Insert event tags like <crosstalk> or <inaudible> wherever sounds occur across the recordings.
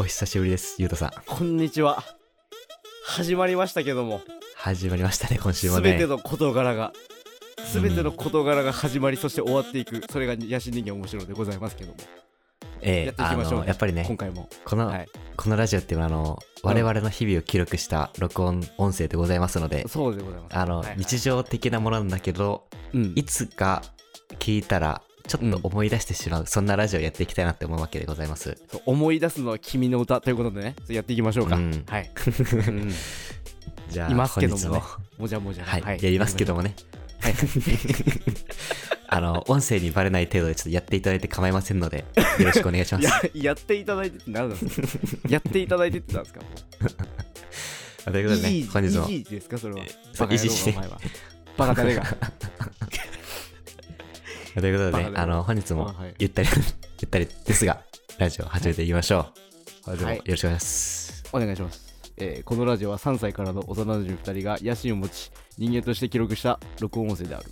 お久しぶりです、ゆうとさん。こんにちは。始まりましたけども、始まりましたね、今週もねすべて。の事柄が、すべての事柄が始まり、そして終わっていく、それが野心人間面白いでございますけども、ええあやっていきましょうの、やっぱりね今、回も。この、はい。このラジオっていうのは、あの、我々の日々を記録した録音音声でございますので、そうでございます。あの、はいはい日常的なものなんだけど、うんいつか聞いたら、ちょっと思い出してしまう、そんなラジオをやっていきたいなって思うわけでございます。思い出すのは君の歌ということでね、やっていきましょうか。うんはい。<laughs> うんじゃあ、いますけどもねも、もじゃもじゃ。はい、やりますけどもね。はい。<laughs> あの、音声にバレない程度でちょっとやっていただいて構いませんので、よろしくお願いします。ややっていただいてって何なんですか？やっていただいてってなんですか？<laughs> ということでね、いい本日も、いいですか？それはえ。バカ野郎維持してお前は。バカ誰が。ということでね、あの、本日もゆったり、<laughs> ゆったりですが、ラジオ始めていきましょう。はい。よろしくお願いします。お願いします、えーこのラジオは3歳からの幼馴染2人が野心を持ち人間として記録した録音音声である。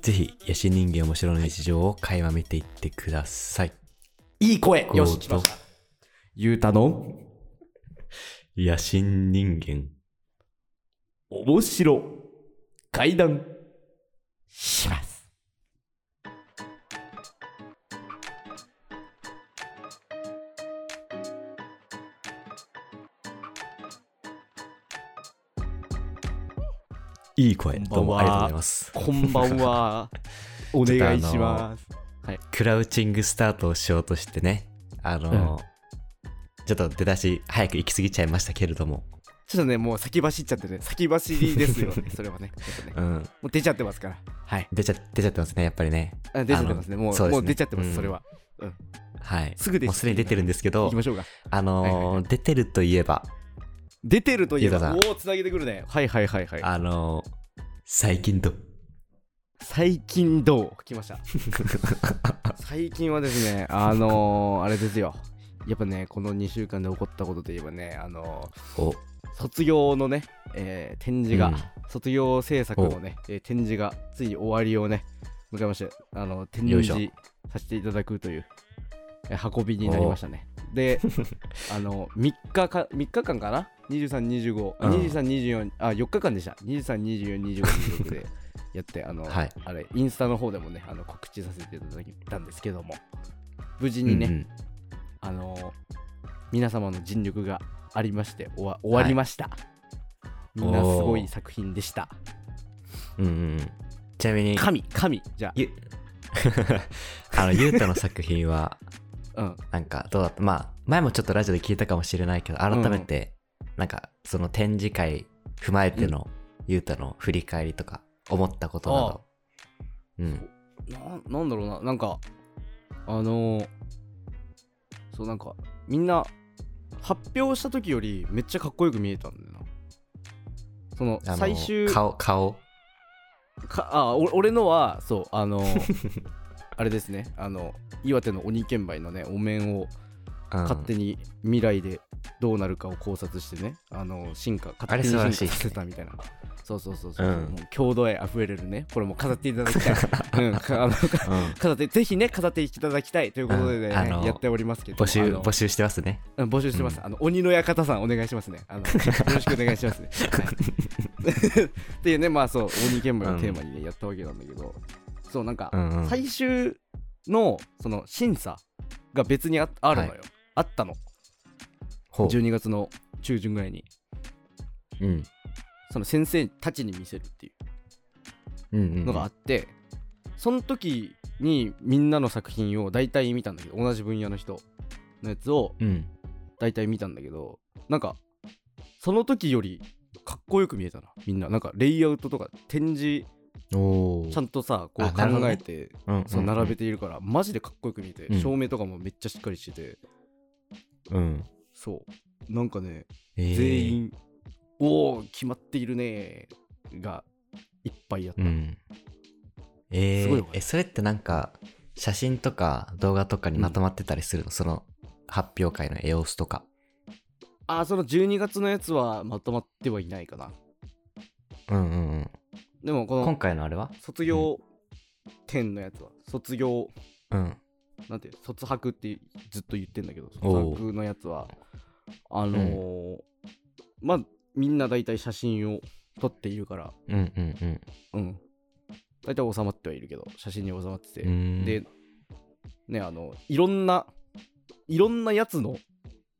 ぜひ、野心人間面白の日常を垣間見ていってください。いい声よし来ました。ゆうたの？野心人間。面白階段しいい声。どうもありがとうございます。こんばんは。<laughs> お願いします。クラウチングスタートをしようとしてね、あの、ちょっと出だし早く行き過ぎちゃいましたけれども、ちょっとねもう先走っちゃってね先走りですよね。<laughs> それはね。ね。うん、もう出ちゃってますから。はい。出ちゃ出ちゃってますね、やっぱりね。あ出ちゃってますね。もうね。もう出ちゃってます、うん。それは。はい。すぐですもうすでに出てるんですけど行き、ましょうか。あのーはいはいはい。出てるといえば、出てるといえばゆうたさん。おおつなげてくるね。はいはいはいはい。あのー最近と、最近どう？来ました。<laughs> 最近はですねあのー、あれですよ。やっぱねこの2週間で起こったことといえばねあのお、ー卒業のね、えー展示が、うん。卒業制作のね、えー展示がついに終わりをね迎えましてあの展よいしょ。示させていただくという、えー運びになりましたねで <laughs> あの3日か3日間かな？2325、うん。2324あ4日間でした。23242526で <laughs> やってあの、はい。あれインスタの方でもねあの告知させていただいたんですけども。無事にね、うんうん。あの皆様の尽力がありまして終わ終わりました、みんなすごい作品でした。うんうんうん。ちなみに、神神じゃゆ <laughs> あの、ゆうたの作品は、あうんなんかどうだったまあ、前もちょっとラジオで聞いたかもしれないけど、改めて、なんか、その展示会踏まえての、ゆうたの振り返りとか、思ったことなど。うん。ななんだろうななんかあのーそうなんかみんな発表した時よりめっちゃかっこよく見えたんだよなその最終顔、顔？かあお俺のはそうあのー <laughs> あれですね。あの岩手の鬼剣梅のねお面をうん。勝手に未来でどうなるかを考察してねあの進化勝手に進化させたみたいな。そうそうそうそう、うん。もう郷土愛あふれるね。これも飾っていただきたい、<laughs> うん、かあのうん。飾ってぜひね飾っていただきたいということでね、うん。やっておりますけど募集、募集してますね。うん募集してます、あの鬼の館さんお願いしますね。あの <laughs> よろしくお願いしますね、はい。<laughs> っていうねまあそう鬼剣舞をテーマにね、やったわけなんだけどそうなんか、うんうん。最終のその審査が別にああるのよ、はいあったのほう。12月の中旬ぐらいにうん。その先生たちに見せるっていうんうんうん。うのがあって、その時にみんなの作品を大体見たんだけど同じ分野の人のやつをうん。大体見たんだけどなんかその時よりかっこよく見えたなみんななんかレイアウトとか展示ちゃんとさこう考えて、うんそう並べているからマジでかっこよく見えて、うん。照明とかもめっちゃしっかりしてて。うん。そう。なんかねえー。全。員、おお決まっているねがいっぱいやった、うん。えーすごいよ、え、それってなんか、写真とか動画とかにまとまってたりするの、その発表会の様子とか。あその12月のやつはまとまってはいないかな。うんうんうん。でもこ今の回のあれは？卒業展のやつは卒業うん。なんていう卒博ってずっと言ってんだけど卒博のやつはあのーまあみんな大体写真を撮っているからうんうんうん。うん。大体収まってはいるけど写真に収まってて、うーん。でねあのいろんないろんなやつの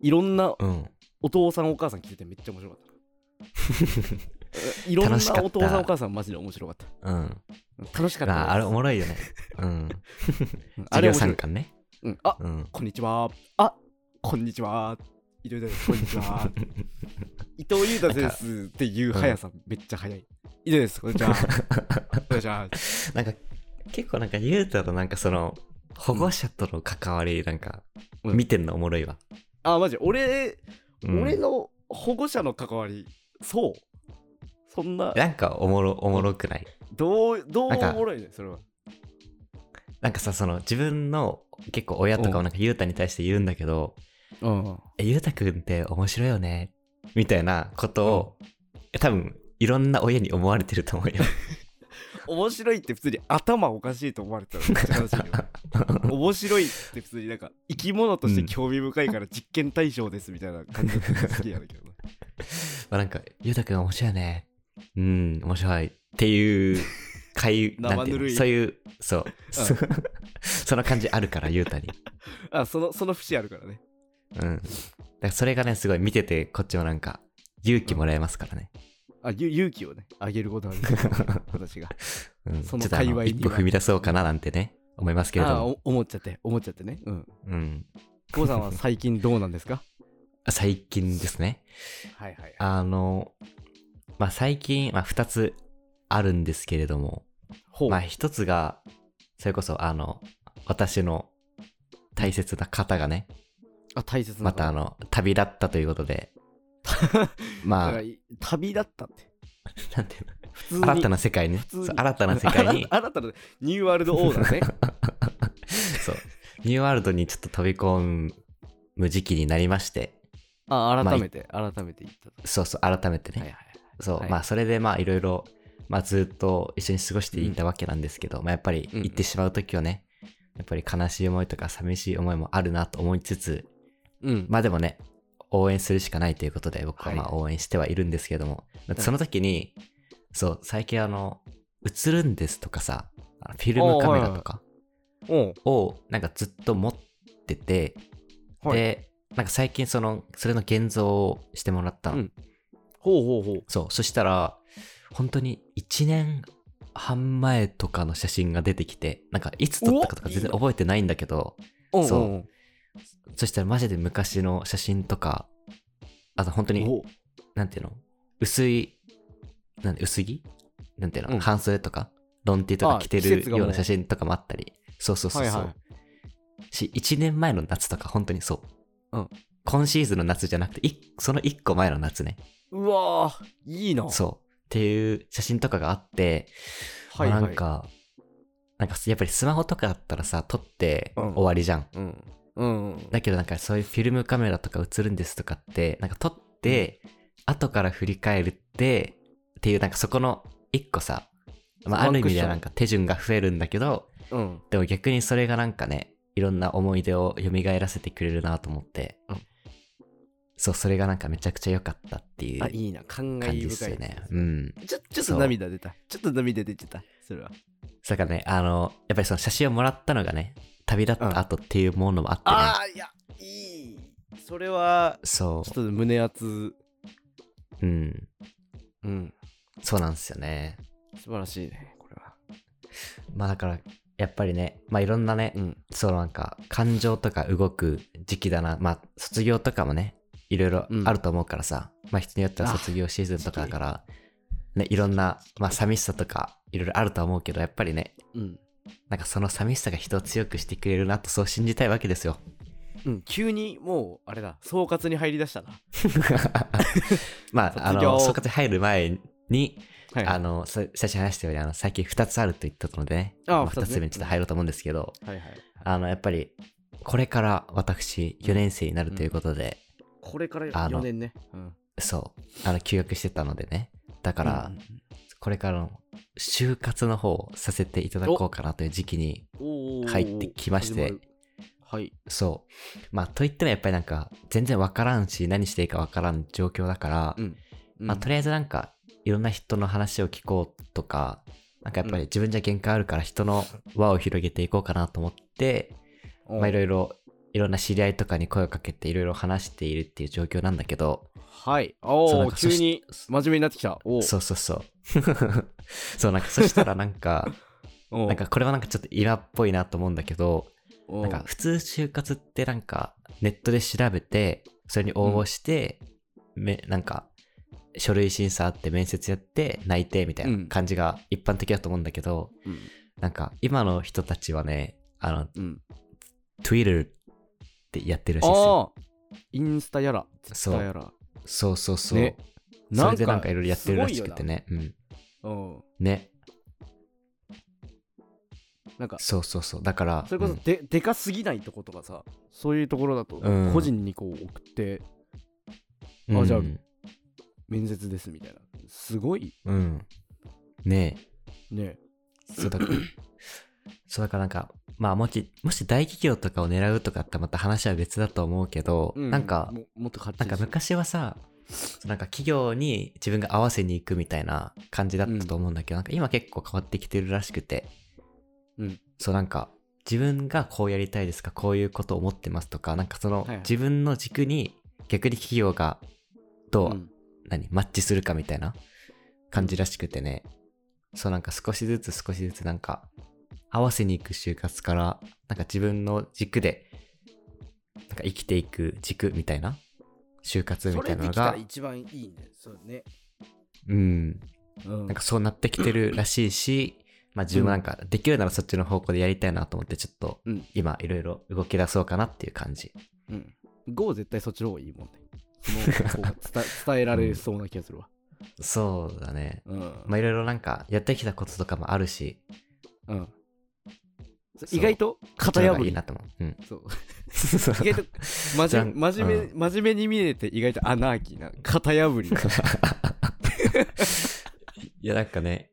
いろんなうん。お父さんお母さん聞いてめっちゃ面白かった <laughs> いろんなお父さんお母さんマジで面白かった。うん。楽しかった。ああれおももろいよね。うん。うん。<laughs> あれ参観ね。うん、あうん。こんにちは。あこんにちは。伊藤裕太です。こんにちは。<laughs> 伊藤裕太ですっていう速さめっちゃ速い。伊藤です。こんにちは。こんにちは。<laughs> なんか、結構なんか、ゆうたとなんかその、保護者との関わり、なんか、うん。見てんのおもろいわ。あマジ。俺、うん。俺の保護者の関わりそうそんな。なんかおもろ、おもろくない？どうどうおもろいねそれは。なんかさ、その、自分の結構親とかをなんかゆうたに対して言うんだけど、うん。え、ゆうたくんって面白いよね？みたいなことを、多分、いろんな親に思われてると思うよ。<laughs> 面白いって普通に頭おかしいと思われてたらめっちゃ悲しいよ面白いって普通になんか生き物として興味深いから実験対象ですみたいな感じで好きやだけどな。<laughs> まあなんか、ゆうたくん面白いよね。うん、面白い。っていう、<laughs> 会、なんていう生ぬるいの？そういう、そう。そ <laughs> その感じあるから、ゆうたに。<laughs> あそのその節あるからねうん。だからそれがね、すごい見てて、こっちもなんか、勇気もらえますからね。あゆ勇気をねあげることができる私がうん。そのちょっとあの界隈には一歩踏み出そうかななんてね、思いますけれどあも。お思っちゃって思っちゃってねうんうん。久保さんは最近どうなんですか？最近ですね。はいはいあの、まあ最近、まあ二つあるんですけれども、ほう、まあ一つが、それこそあの、私の大切な方がね、あ大切なまたあの、旅立ったということで、<laughs> まあ、旅だったって。なんていう普通に。の、新たな世界に？ね、普通に。そう新たな世界に、<laughs> 新たなニューワールドオーダーね。<laughs> そう、ニューワールドにちょっと飛び込む時期になりまして、あ改めて、改めて言ったと。そうそう、改めてね、はいはいそう、はい。まあそれでまあいろいろ、まあずっと一緒に過ごしていたわけなんですけど、まあやっぱりうん行ってしまう時はね、やっぱり悲しい思いとか寂しい思いもあるなと思いつつ、うん。まあでもね、応援するしかないということで僕ははい。まあ応援してはいるんですけども、ん。その時に、そう、最近あの、映るんですとかさ、フィルムカメラとかをなんかずっと持ってて、はい。で、なんか最近その、それの現像をしてもらったの。うんほうほうほう。そう、そしたら、本当に1年半前とかの写真が出てきて、なんかいつ撮ったかとか全然覚えてないんだけど、おそうおそしたらマジで昔の写真とか、あと本当に、おなんていうの？薄い、なんで薄着？なんていうの、うん。半袖とか、ロンティとかあ着てるような写真とかもあったり、そうそうそうそう。はいはし、1年前の夏とか本当にそう。うん。今シーズンの夏じゃなくて、いその1個前の夏ね。うわーいいな。そう。っていう写真とかがあって、はいはい。なんか、なんかやっぱりスマホとかだったらさ、撮ってうん。終わりじゃん。うん。うんだけどなんかそういうフィルムカメラとか映るんですとかって、なんか撮って、後から振り返るって、っていうなんかそこの一個さ、まあある意味ではなんか手順が増えるんだけど、うん。でも逆にそれがなんかね、いろんな思い出を蘇らせてくれるなと思って、うんそう、それがなんかめちゃくちゃ良かったっていうあいいな。感感じ慨深いですよね。うん。ちょちょっと涙出た。ちょっと涙出てた。それは。だからね、あの、やっぱりその写真をもらったのがね、旅立った後っていうものもあってね、ああいやいい。それはそちょっと胸熱。う、うん、うん。そうなんですよね。素晴らしいねこれは。まあだから、やっぱりね、まあいろんなね、うん。そうなんか、感情とか動く時期だな、まあ卒業とかもね、いろいろあると思うからさ、まあ人によっては卒業シーズンとかだから、ね、いろんな、まあ寂しさとか、いろいろあるとは思うけど、やっぱりね、うん。なんかその寂しさが人を強くしてくれるなとそう信じたいわけですよ。うん。急にもうあれだ。総括に入りだしたな。<laughs> まあ、あの、総括に入る前に、はい。あの、さ最初に話したように、あの、最近2つあると言ったのでね、あまあ2二つね。つ目にちょっと入ろうと思うんですけど、はいはい。あの、やっぱり、これから私、4年生になるということで、これからあの4年ね。うん。そう、あの、休学してたのでね、だから、うん。これからの就活の方をさせていただこうかなという時期に入ってきまして。はい。そう。まあ、といってもやっぱりなんか、全然わからんし、何していいかわからん状況だから、うん。まあ、とりあえずなんか、いろんな人の話を聞こうとか、なんかやっぱり自分じゃ限界あるから人の輪を広げていこうかなと思って、うんまあいろいろ、いろんな知り合いとかに声をかけていろいろ話しているっていう状況なんだけど、はい。おお急に真面目になってきた。おおそうそうそう。<laughs> そう、なんかそしたらなんか、<laughs> おなんかこれはなんかちょっと今っぽいなと思うんだけど、おなんか普通就活ってなんかネットで調べて、それに応募して、めなんか書類審査あって面接やって内定みたいな感じが一般的だと思うんだけど、うん。なんか今の人たちはね、あの、うん、Twitter ってやってるらしいですよ。ああインスタやらツイそうッターやらそうそうそう。ねそれでなんかいろいろやってるらしくてね。うん。うんね。なんかそうそうそう。だから、それこそうんで,、でかすぎないとことかさそういうところだとうん個人にこう送ってうんじゃあ面接ですみたいなすごいうん。ねねえ。そうだから、<laughs> そうだからなんか、まあもし、もし大企業とかを狙うとかってまた話は別だと思うけど、うなんか、ももっと勝なんか昔はさ、なんか企業に自分が合わせに行くみたいな感じだったと思うんだけど、なんか今結構変わってきてるらしくて、うん。そうなんか自分がこうやりたいですか、こういうことを思ってますとか、なんかそのはいはい。自分の軸に逆に企業がどう、うん。何、マッチするかみたいな感じらしくてね、そうなんか少しずつ少しずつなんか合わせに行く就活から、なんか自分の軸で、なんか生きていく軸みたいな就活みそたいなのが、一番いいね。そうね。うん、うん。なんかそうなってきてるらしいし、まあ自分もなんかできるならそっちの方向でやりたいなと思ってちょっとうん。今いろいろ動き出そうかなっていう感じ。うん。GO 絶対そっちの方がいいもんね。<laughs> 伝えられそうな気がするわ。そうだね。うん、まあいろいろなんかやってきたこととかもあるし、うん意外と型破りがいいなと思う。うん。そう。意外と真面目真面目、う真面目に見れて意外とアナーキーな型破り。な <laughs> いやなんかね、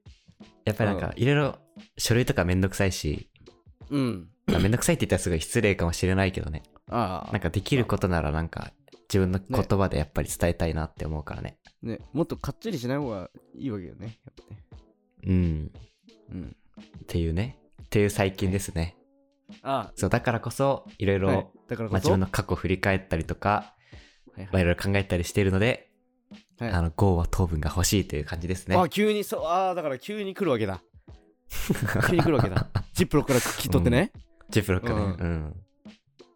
やっぱりなんかいろいろ書類とかめんどくさいし、うん。まあめんどくさいって言ったらすごい失礼かもしれないけどね。ああ。なんかできることならなんか自分の言葉でやっぱり伝えたいなって思うからね。ね。もっとかっちりしない方がいいわけよねやっぱね。うん。うん。っていうね。っていう最近ですね。あそう、だからこそいろいあ、はい。ろ、だから自分の過去を振り返ったりとか、はいはい。まあいろいろ考えたりしているので、はい。あの、GO は糖分が欲しいという感じですね。あ急にそうああだから急に来るわけだ。急に来るわけだ。<laughs> ジップロックから切っとってね、ジップロックね。うん。うん。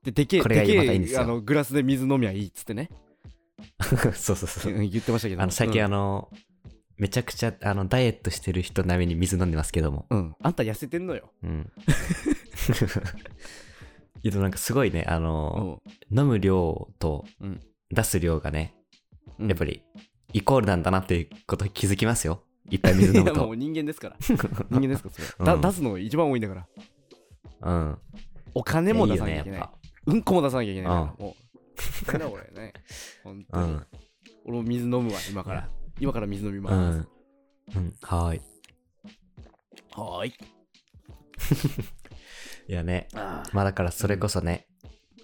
ででけえこれがでけえまたいいんですよ。あのグラスで水飲みゃいいっつってね。<laughs> そうそうそう。う。ん言ってましたけど。あの、最近あのの、めちゃくちゃ、あの、ダイエットしてる人並みに水飲んでますけども。うん。あんた痩せてんのよ。うん。<laughs> いやでもなんかすごいね、あうの、ん。飲む量とうん。出す量がね、うん。やっぱりイコールなんだなっていうことに気づきますよ。いっぱい水飲むと。<laughs> いやもう。人間ですから。人間ですからそれ、<laughs> うん。だ出すのが一番多いんだから。うん。お金も出さなきゃいいけない。うんこも出さなきゃいけないから、うん。もう。なんだこれね本う当に、ん。俺も水飲むわ今から今から水飲みうます、ん。うん。はーい。はーい <laughs> いやね。あまあだからそれこそね、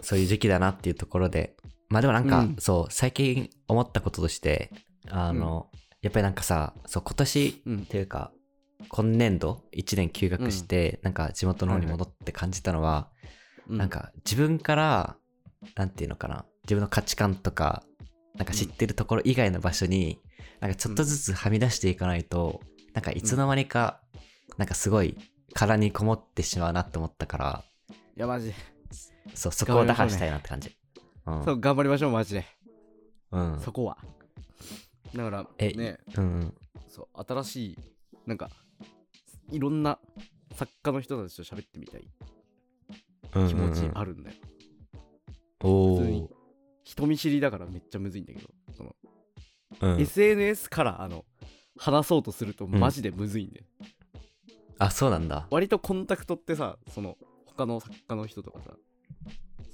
そういう時期だなっていうところで、まあでもなんか、うんそう、最近思ったこととして、あの、やっぱりなんかさ、そう、今年うんっていうか、今年度1年休学して、なんか地元の方に戻って感じたのは、うなんか自分から、なんていうのかな、自分の価値観とか、なんか知ってるところ以外の場所に、なんかちょっとずつはみ出していかないと、なんかいつの間にか、なんかすごい殻にこもってしまうなって思ったから、いやマジで、そう、そこを打破したいなって感じ。うん。そう頑張りましょうマジで、うん。そこはだからえねうんうん。そう新しいなんかいろんな作家の人たちと喋ってみたいうん気持ちうんあるんだよ、お普通にー。人見知りだからめっちゃむずいんだけどその、うん。SNS からあの話そうとするとマジでむずいんで、あ、そうなんだ。割とコンタクトってさその他の作家の人とかさ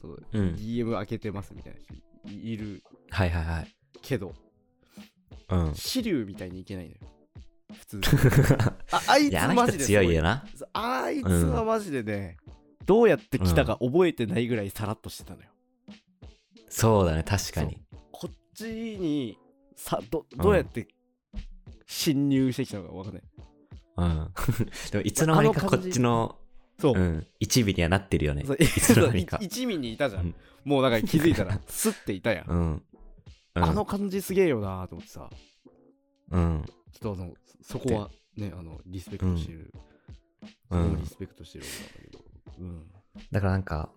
そう DM 開けてますみたいな人いいるはいはいはい。けどうん。支流みたいにいけないのよ普通 <laughs> ああいつマジで強いよな。あいつはマジでね、どうやって来たか覚えてないぐらいさらっとしてたのよ、そうだね、確かに。こっちにさどどうやって侵入してきたのか分かんない、うん。<laughs> でも、いつの間にかこっちの、そう、うん、一尾にはなってるよね。そういつの間にか。一味にいたじゃん、うんもうなんか気づいたらスッていたやん、<laughs> うん。うんあの、感じすげえよなと思ってさうん。ちょっとあのそこはねあのリスペクトしてる、うんリ。スペクトしてるんだけどうんだからなんか、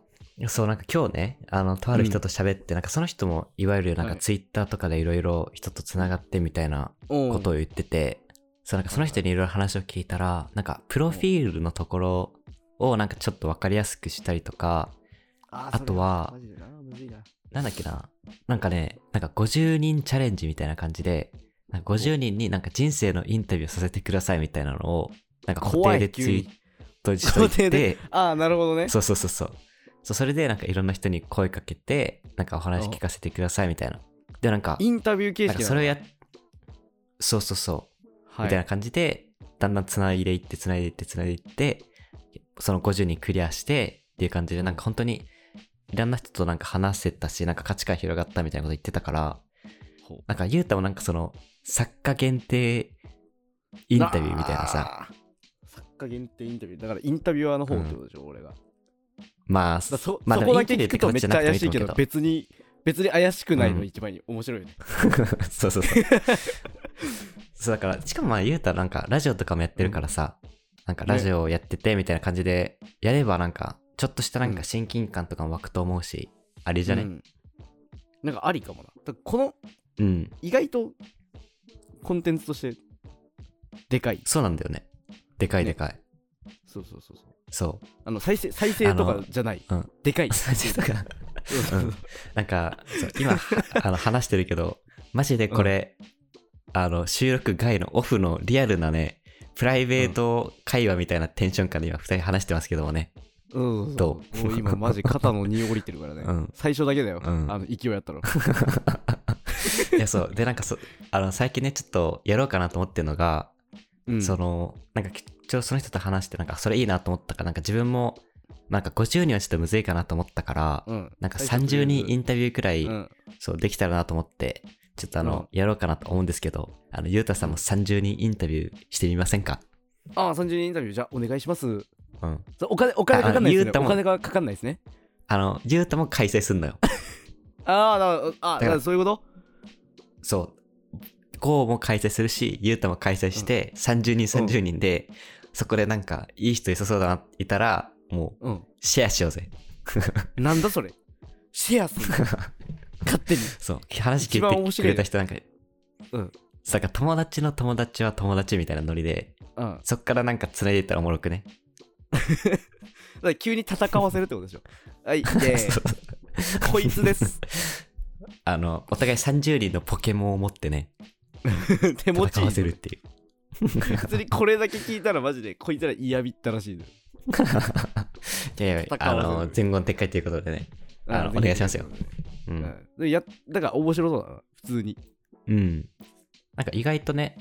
そうなんか今日ね、あの、とある人と喋って、なんかその人もいわゆるなんかはい。ツイッターとかでいろいろ人とつながってみたいなおことを言ってて、そうなんかその人にいろいろ話を聞いたら、なんかプロフィールのところをなんかちょっとわかりやすくしたりとか、ああとはな。んだっけな、なんかね、なんか50人チャレンジみたいな感じで、なんか50人になんか人生のインタビューさせてくださいみたいなのを、なんか固定でツイートしとい固定で。て、ああなるほどね。そうそうそうそう。そうそれでなんかいろんな人に声かけて、なんかお話聞かせてくださいみたいな。で、なんか、インタビュー形式かそれをやっ、そうそうそう、はみたいな感じで、だんだんつないでいって、つないでいって、つないでいって、その50人クリアしてっていう感じで、なんか本当に、いろんな人となんか話せたし、なんか価値観広がったみたいなこと言ってたから、なんかゆうたもなんかその、作家限定インタビューみたいなさ、作家限定インタビュー。だからインタビュアーの方ってことでしょ、俺が。だかまあ、らそ,、まあそこだけ聞くとめっちゃ怪しいけど。別別に別に怪しくないのうん。一番に面白いよね、そうそうそう。<laughs> そうだから、しかもまあ言うたらなんかラジオとかもやってるからさ、なんかラジオをやっててみたいな感じで、やればなんか、ちょっとしたなんか親近感とかも湧くと思うし、あれじゃね、うん。なんかありかもな。このうん、意外とコンテンツとしてでかい。そうなんだよね。でかいでかい。そうそうそうそうそあの再生再生とかじゃない、うん。でかい。う。再生とか、そうそうそうなんか、今、は <laughs> あの話してるけど、マジでこれ、あの、収録外のオフのリアルなね、プライベート会話みたいなテンション感で今二人話してますけどもね。うん。そうどそう？もう今マジ肩の荷降りてるからね、うん。最初だけだよ、うん。あの勢いやったの。<laughs> いや、そう。で、なんかそ、あの、最近ね、ちょっとやろうかなと思ってるのが、うん。その、なんか、ちょその人と話して、なんか、それいいなと思ったから、なんか自分も、なんか50人はちょっとむずいかなと思ったから、うん。なんか30人インタビューくらい、うん。そう、できたらなと思って、ちょっとあの、うん。やろうかなと思うんですけど、あの、ゆうたさんも30人インタビューしてみませんか？ああ30人インタビューじゃあお願いします。うん。お金お金かかんないですね。あゆうたもお金がかかんないですね。あの、ゆうたも開催すんのよ。<laughs> ああだからそういうこと？そう。こうも開催するし、ゆうたも開催して、30人30人で、そこでなんか、いい人いそうそうだな、いたら、もう、うん。シェアしようぜ。<laughs> なんだそれ。シェアする <laughs> 勝手に。そう、話聞一番いてく面白いれた人なんか、うん。なんか友達の友達は友達みたいなノリで、うん。そっからなんか繋いでいったらおもろくね？<laughs> ら急に戦わせるってことでしょ。はいでそう。こいつです。あの、お互い30人のポケモンを持ってね、手持ち戦わせるっていう。<laughs> 普通にこれだけ聞いたらマジでこいつら嫌びったらしいのよ。<laughs> いやいや、あの、全言撤回ということでね。あのお願いしますよ。う。うんんでやだから面白そうだな普通に。うん。なんか意外とね、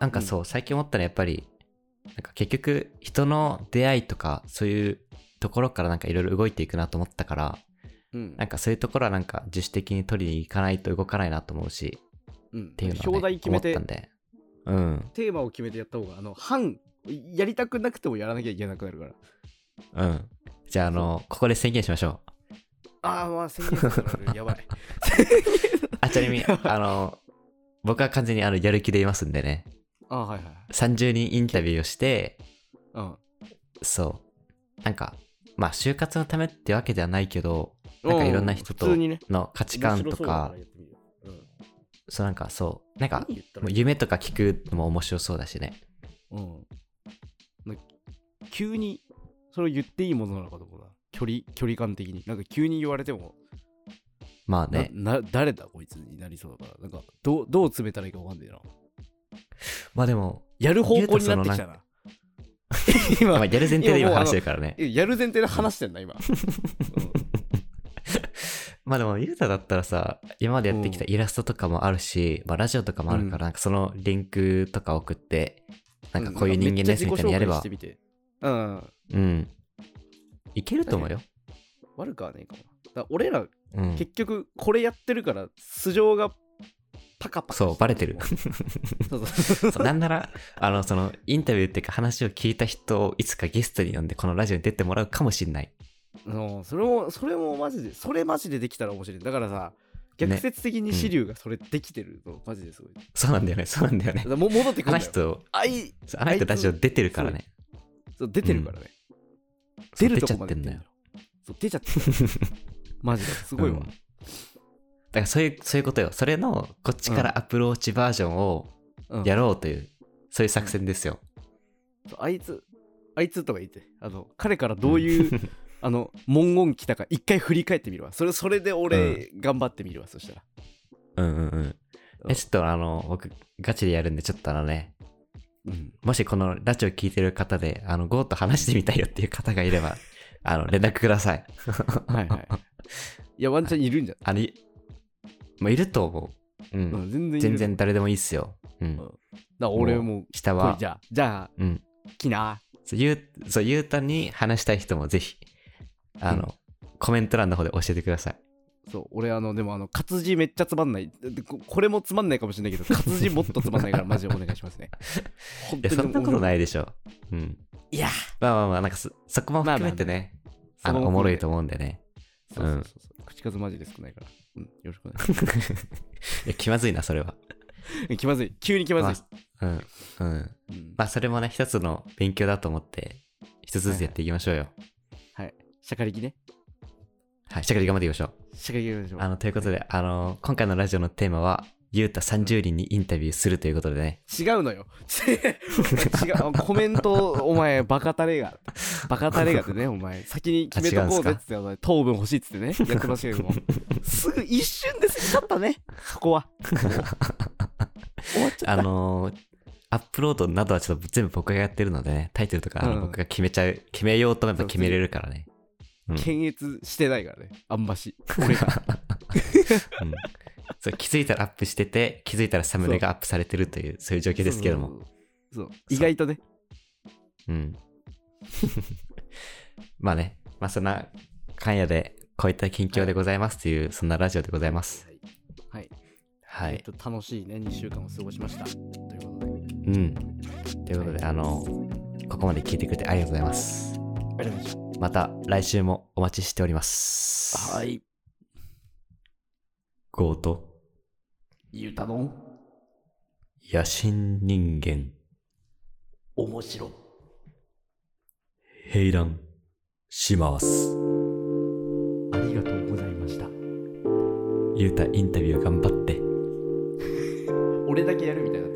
なんかそう、最近思ったのはやっぱり、なんか結局、人の出会いとか、そういうところからなんかいろいろ動いていくなと思ったから、うん。なんかそういうところはなんか自主的に取りに行かないと動かないなと思うし、うん。っていうのを、ね、表題決めて思ったんで。うん。テーマを決めてやった方があの半やりたくなくてもやらなきゃいけなくなるからうん。じゃあ、あの、ここで宣言しましょう。ああまあ宣言 <laughs> やばいあ、ちなみに、あの、僕は完全にあの、やる気でいますんでね。ああはいはい30人インタビューをして、うんそう。なんか、まあ、就活のためってわけではないけど、なんかいろんな人との価値観とか、そうなんかそう、なんか、夢とか聞くのも面白そうだしね。うん。な急にそれを言っていいものなのかと思うな。距離距離感的に。なんか急に言われても。まあね。なな誰だこいつになりそうだから。なんかどうどう詰めたらいいかわかんないな。まあでも、やる方向になってきたな。今、<laughs> まあ、やる前提で今 <laughs> 話してるからね。やる前提で話してんな今、<laughs> まあでも、ゆうただったらさ、今までやってきたイラストとかもあるし、まあラジオとかもあるから、なんかそのリンクとか送って、なんかこういう人間ですみたいなのやればうんうん。いけると思うよ。悪くはねえかもな。だ俺ら、うん。結局、これやってるから、素性がパカパカそう、バレてる。<laughs> なんなら、あの、その、インタビューっていうか話を聞いた人をいつかゲストに呼んで、このラジオに出てもらうかもしんない。うんそれも、それもマジで、それマジでできたら面白い。だからさ、逆説的に支流がそれできてるの、マジですごい。そうなんだよね、そうなんだよねも戻ってくる。あの人、あいあの人ラジオ出てるからね。そう出てるからね。そう出るとこ出ちゃってんだよ。そう出ちゃってる。マジですごいわ。うんだからそういう、そういうことよ。それの、こっちからアプローチバージョンをうんやろうという、そういう作戦ですよ。あいつ、あいつとか言って、あの、彼からどういう、あの、文言来たか一回振り返ってみるわ。それ、それで俺、頑張ってみるわ、そしたら。うんうんうん。え、ちょっとあの、僕、ガチでやるんで、ちょっとあのね、うん。もしこのラジオ聞いてる方で、あの、ゴーと話してみたいよっていう方がいれば、<laughs> あの、連絡ください。はいはい。<laughs> いや、ワンチャンいるんじゃあの、いまあ、いると思う。うない、うんん。全然。全然誰でもいいっすよ。うん。だ俺も、下はじ、ゃあ、じゃあ、うん。来な。そう、ゆう、そう、ゆうたに話したい人もぜひ、あの、コメント欄の方で教えてください。そう、俺あの、でもあの、活字めっちゃつまんない。でここれもつまんないかもしれないけど、活字もっとつまんないから、<laughs> マジでお願いしますね。本いや、そんなことい。ないでしょ。うん。いや、まあまあまあ、なんかそ、そこも含めてね、あの、おもろいと思うんでね。そうそうそうそう。口数マジで少ないから。うん、よろしくお願いします。<laughs> いや、気まずいな、それは。え <laughs> 気まずい。急に気まずい。うん。うん。うんまあ、それもね、一つの勉強だと思って、一つずつやっていきましょうよ。はい。シャカリキね。はい、しっかり頑張っていきましょう。シャカリキやりましょう。あの、ということで、あの、今回のラジオのテーマは、ゆうた30人にインタビューするということでね。違うのよ。違う。コメント、お前、バカタレが。バカタレがってね、<laughs> お前、先に決めとこうぜっつって、糖分欲しいってね、<laughs> やってましたけども。すぐ一瞬で過ぎちゃったね、そこは。<laughs> 終わっちゃった。あのーアップロードなどはちょっと全部僕がやってるのでね、タイトルとか僕が決めちゃう、決めようと思えば決めれるからね。うん検閲してないからね、あんまし。<laughs> 俺が。うんそう気づいたらアップしてて、気づいたらサムネがアップされてるという、そういう状況ですけども。そう。意外とね。うん。<laughs> まあね、まあそんな、関夜でこういった近況でございますという、そんなラジオでございます。はい。はい。えっと、楽しいね、2週間を過ごしました。ということで、うん。ということで、あの、ここまで聞いてくれてありがとうございます。ありがとうございましまた来週もお待ちしております。た。はい。ゴート、ゆうたの？野心人間、面白。平乱します。ありがとうございました。ゆうたインタビュー頑張って。<laughs> 俺だけやるみたいな。